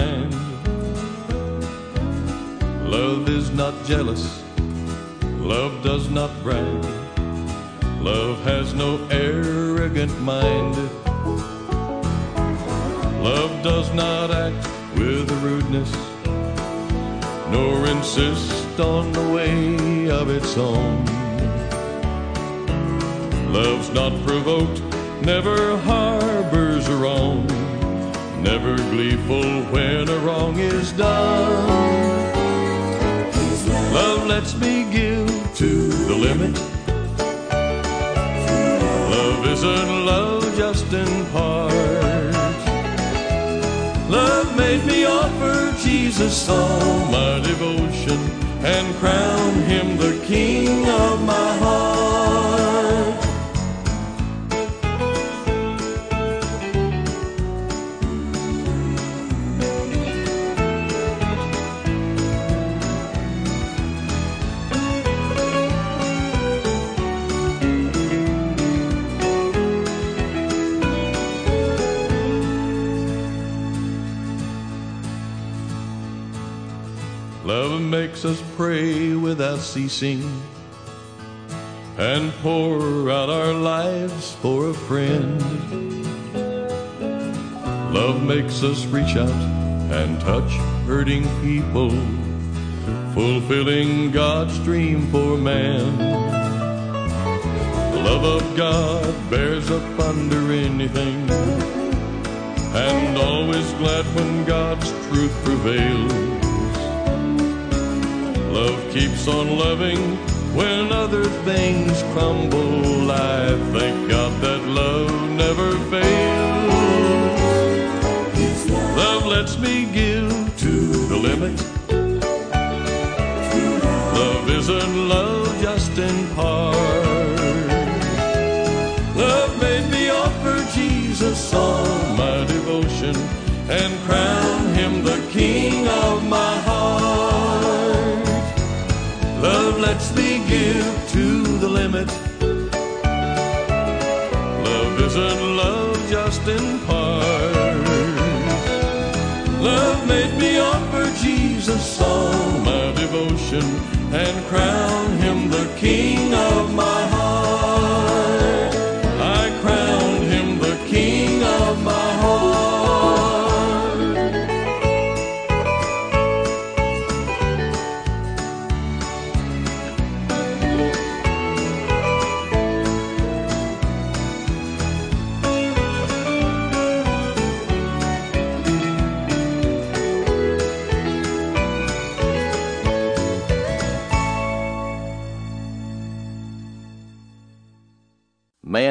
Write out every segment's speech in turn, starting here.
Kind. Love is not jealous. Love does not brag. Love has no arrogant mind. Love does not act with rudeness, nor insist on the way of its own. Love's not provoked, never harbors wrong, never gleeful when a wrong is done. Love lets me give to the limit. Love isn't love just in part. Love made me offer Jesus all my devotion and crown him the king of my heart. Us pray without ceasing and pour out our lives for a friend. Love makes us reach out and touch hurting people, fulfilling God's dream for man. The love of God bears up under anything and always glad when God's truth prevails. Love keeps on loving when other things crumble. I thank God that love never fails. Love lets me give to the limit. Love isn't love just in part. Love lets me give to the limit. Love isn't love just in part. Love made me offer Jesus all my devotion and crown him the king of my heart.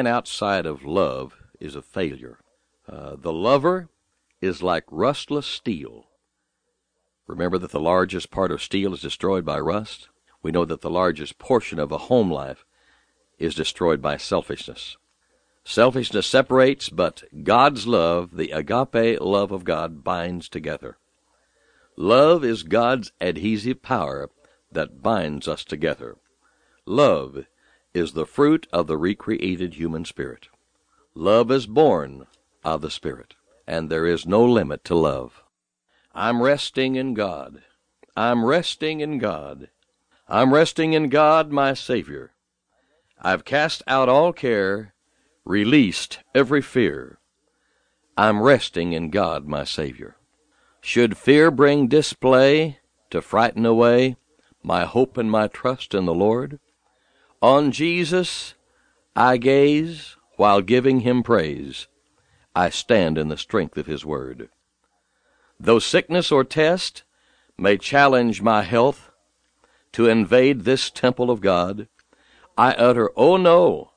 Man outside of love is a failure. Uh, the lover is like rustless steel. Remember that the largest part of steel is destroyed by rust? We know that the largest portion of a home life is destroyed by selfishness. Selfishness separates, but God's love, the agape love of God, binds together. Love is God's adhesive power that binds us together. Love is the fruit of the recreated human spirit. Love is born of the Spirit, and there is no limit to love. I'm resting in God. I'm resting in God. I'm resting in God, my Savior. I've cast out all care, released every fear. I'm resting in God, my Savior. Should fear bring display to frighten away my hope and my trust in the Lord, on Jesus I gaze while giving him praise. I stand in the strength of his word. Though sickness or test may challenge my health to invade this temple of God, I utter, Oh no,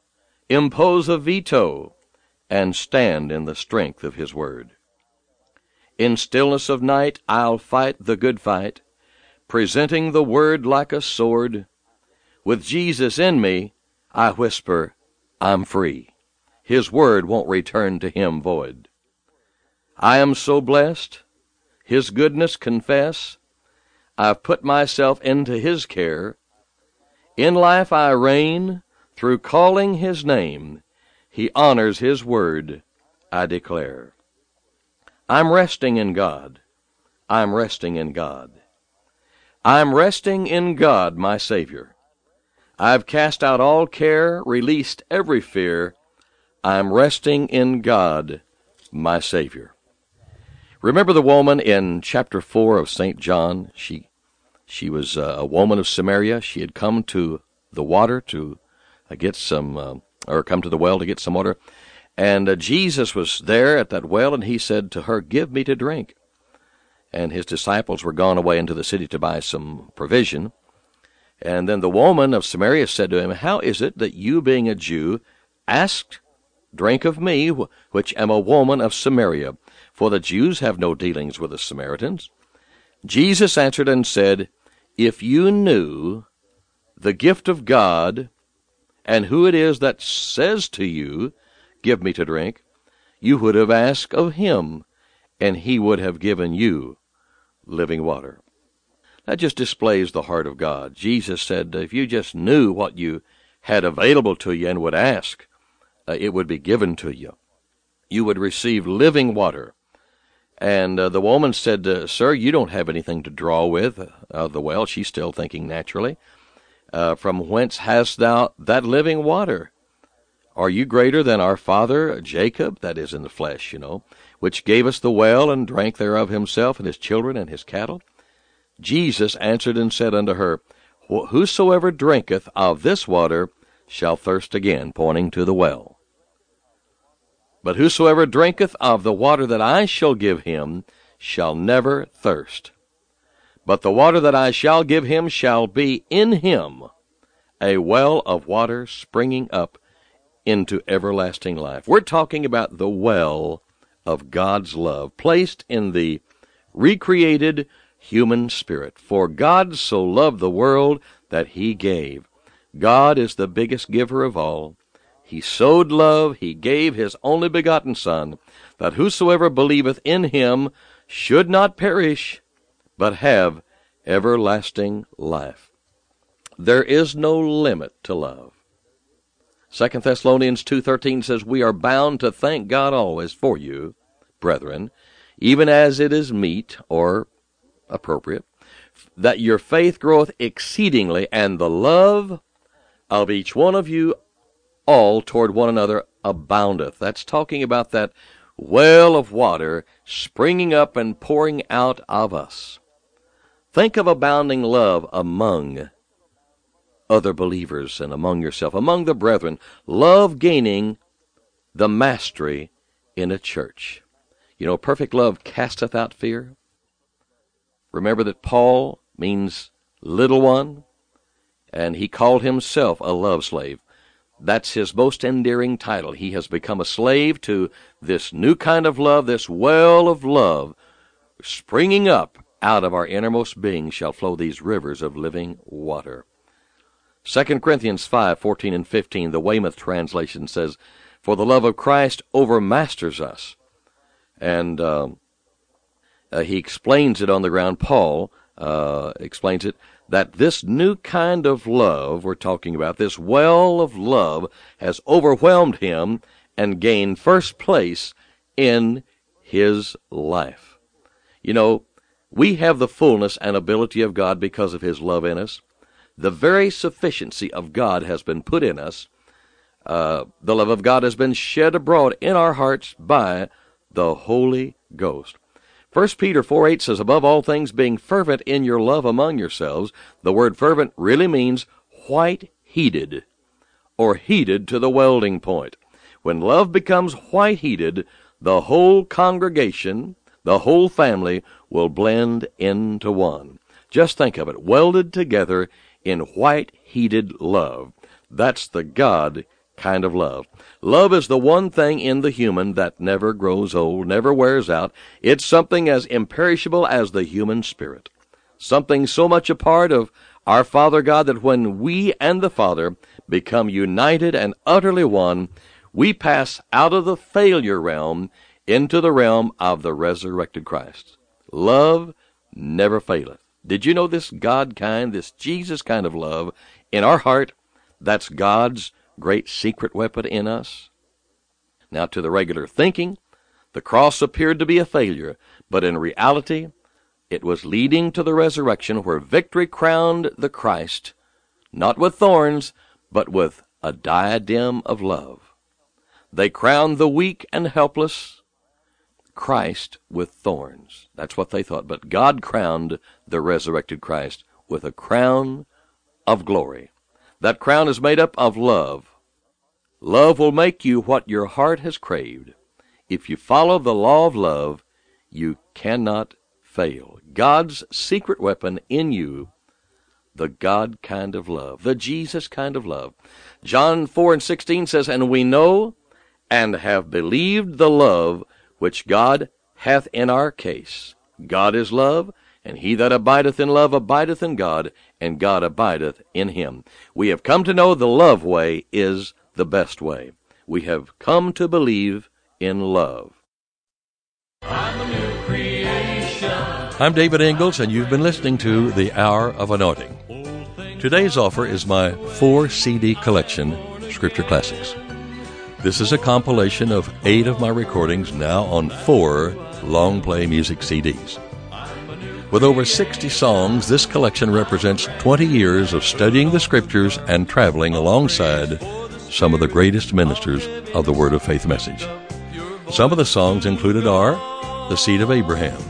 impose a veto, and stand in the strength of his word. In stillness of night I'll fight the good fight, presenting the word like a sword. With Jesus in me, I whisper, I'm free. His word won't return to him void. I am so blessed, His goodness confess. I've put myself into His care. In life I reign through calling His name. He honors His word, I declare. I'm resting in God. I'm resting in God. I'm resting in God, my Savior. I've cast out all care, released every fear. I'm resting in God, my Savior. Remember the woman in chapter 4 of St. John? She, she was uh, a woman of Samaria. She had come to the water to uh, get some, uh, or come to the well to get some water. And uh, Jesus was there at that well, and he said to her, Give me to drink. And his disciples were gone away into the city to buy some provision. And then the woman of Samaria said to him, How is it that you, being a Jew, asked drink of me, which am a woman of Samaria? For the Jews have no dealings with the Samaritans. Jesus answered and said, If you knew the gift of God, and who it is that says to you, Give me to drink, you would have asked of him, and he would have given you living water. That just displays the heart of God. Jesus said, if you just knew what you had available to you and would ask, uh, it would be given to you. You would receive living water. And uh, the woman said, uh, Sir, you don't have anything to draw with of the well. She's still thinking naturally. Uh, from whence hast thou that living water? Are you greater than our father Jacob, that is in the flesh, you know, which gave us the well and drank thereof himself and his children and his cattle? Jesus answered and said unto her, Whosoever drinketh of this water shall thirst again, pointing to the well. But whosoever drinketh of the water that I shall give him shall never thirst. But the water that I shall give him shall be in him a well of water springing up into everlasting life. We're talking about the well of God's love placed in the recreated human spirit. For God so loved the world that he gave. God is the biggest giver of all. He sowed love, he gave his only begotten Son, that whosoever believeth in him should not perish, but have everlasting life. There is no limit to love. Second Thessalonians 2:13 says we are bound to thank God always for you, brethren, even as it is meet or appropriate, that your faith groweth exceedingly and the love of each one of you all toward one another aboundeth. That's talking about that well of water springing up and pouring out of us. Think of abounding love among other believers and among yourself, among the brethren, love gaining the mastery in a church. You know, perfect love casteth out fear. Remember that Paul means little one, and he called himself a love slave. That's his most endearing title. He has become a slave to this new kind of love, this well of love, springing up out of our innermost being shall flow these rivers of living water. 2 Corinthians 5, 14 and 15, the Weymouth translation says, For the love of Christ overmasters us. And uh, he explains it on the ground. Paul uh, explains it that this new kind of love we're talking about, this well of love, has overwhelmed him and gained first place in his life. You know, we have the fullness and ability of God because of his love in us the very sufficiency of God has been put in us. Uh, the love of God has been shed abroad in our hearts by the Holy Ghost. 1 Peter 4 8 says, Above all things, being fervent in your love among yourselves. The word fervent really means white heated, or heated to the welding point. When love becomes white heated, the whole congregation, the whole family will blend into one. Just think of it, welded together in white heated love. That's the God kind of love. Love is the one thing in the human that never grows old, never wears out. It's something as imperishable as the human spirit. Something so much a part of our Father God that when we and the Father become united and utterly one, we pass out of the failure realm into the realm of the resurrected Christ. Love never faileth. Did you know this God kind, this Jesus kind of love in our heart? That's God's great secret weapon in us. Now, to the regular thinking, the cross appeared to be a failure, but in reality, it was leading to the resurrection where victory crowned the Christ, not with thorns, but with a diadem of love. They crowned the weak and helpless Christ with thorns. That's what they thought. But God crowned the resurrected Christ with a crown of glory. That crown is made up of love. Love will make you what your heart has craved. If you follow the law of love, you cannot fail. God's secret weapon in you, the God kind of love, the Jesus kind of love. John 4 and 16 says, And we know and have believed the love which God hath in our case. God is love, and he that abideth in love abideth in God, and God abideth in him. We have come to know the love way is the best way. We have come to believe in love. I'm David Ingles, and you've been listening to The Hour of Anointing. Today's offer is my four CD collection, Scripture Classics. This is a compilation of eight of my recordings now on four long play music CDs. With over 60 songs, this collection represents 20 years of studying the scriptures and traveling alongside some of the greatest ministers of the Word of Faith message. Some of the songs included are The Seed of Abraham,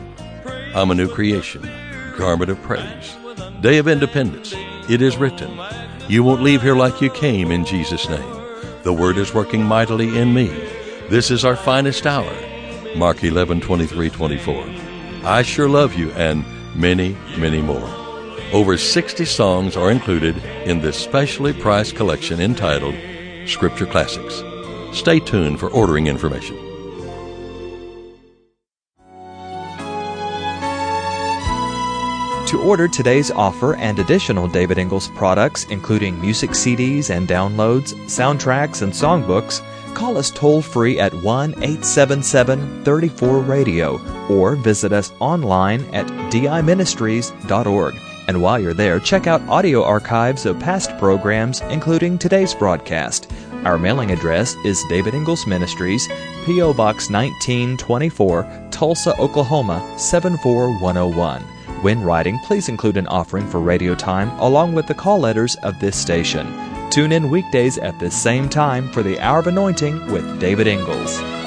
I'm a New Creation, Garment of Praise, Day of Independence, It Is Written, You Won't Leave Here Like You Came in Jesus' Name. The word is working mightily in me. This is our finest hour. Mark 11, 23, 24. I sure love you, and many, many more. Over 60 songs are included in this specially priced collection entitled Scripture Classics. Stay tuned for ordering information. To order today's offer and additional David Ingles products, including music CDs and downloads, soundtracks, and songbooks, call us toll free at 1 877 34 Radio or visit us online at diministries.org. And while you're there, check out audio archives of past programs, including today's broadcast. Our mailing address is David Ingles Ministries, P.O. Box 1924, Tulsa, Oklahoma 74101. When writing, please include an offering for radio time along with the call letters of this station. Tune in weekdays at this same time for the Hour of Anointing with David Ingles.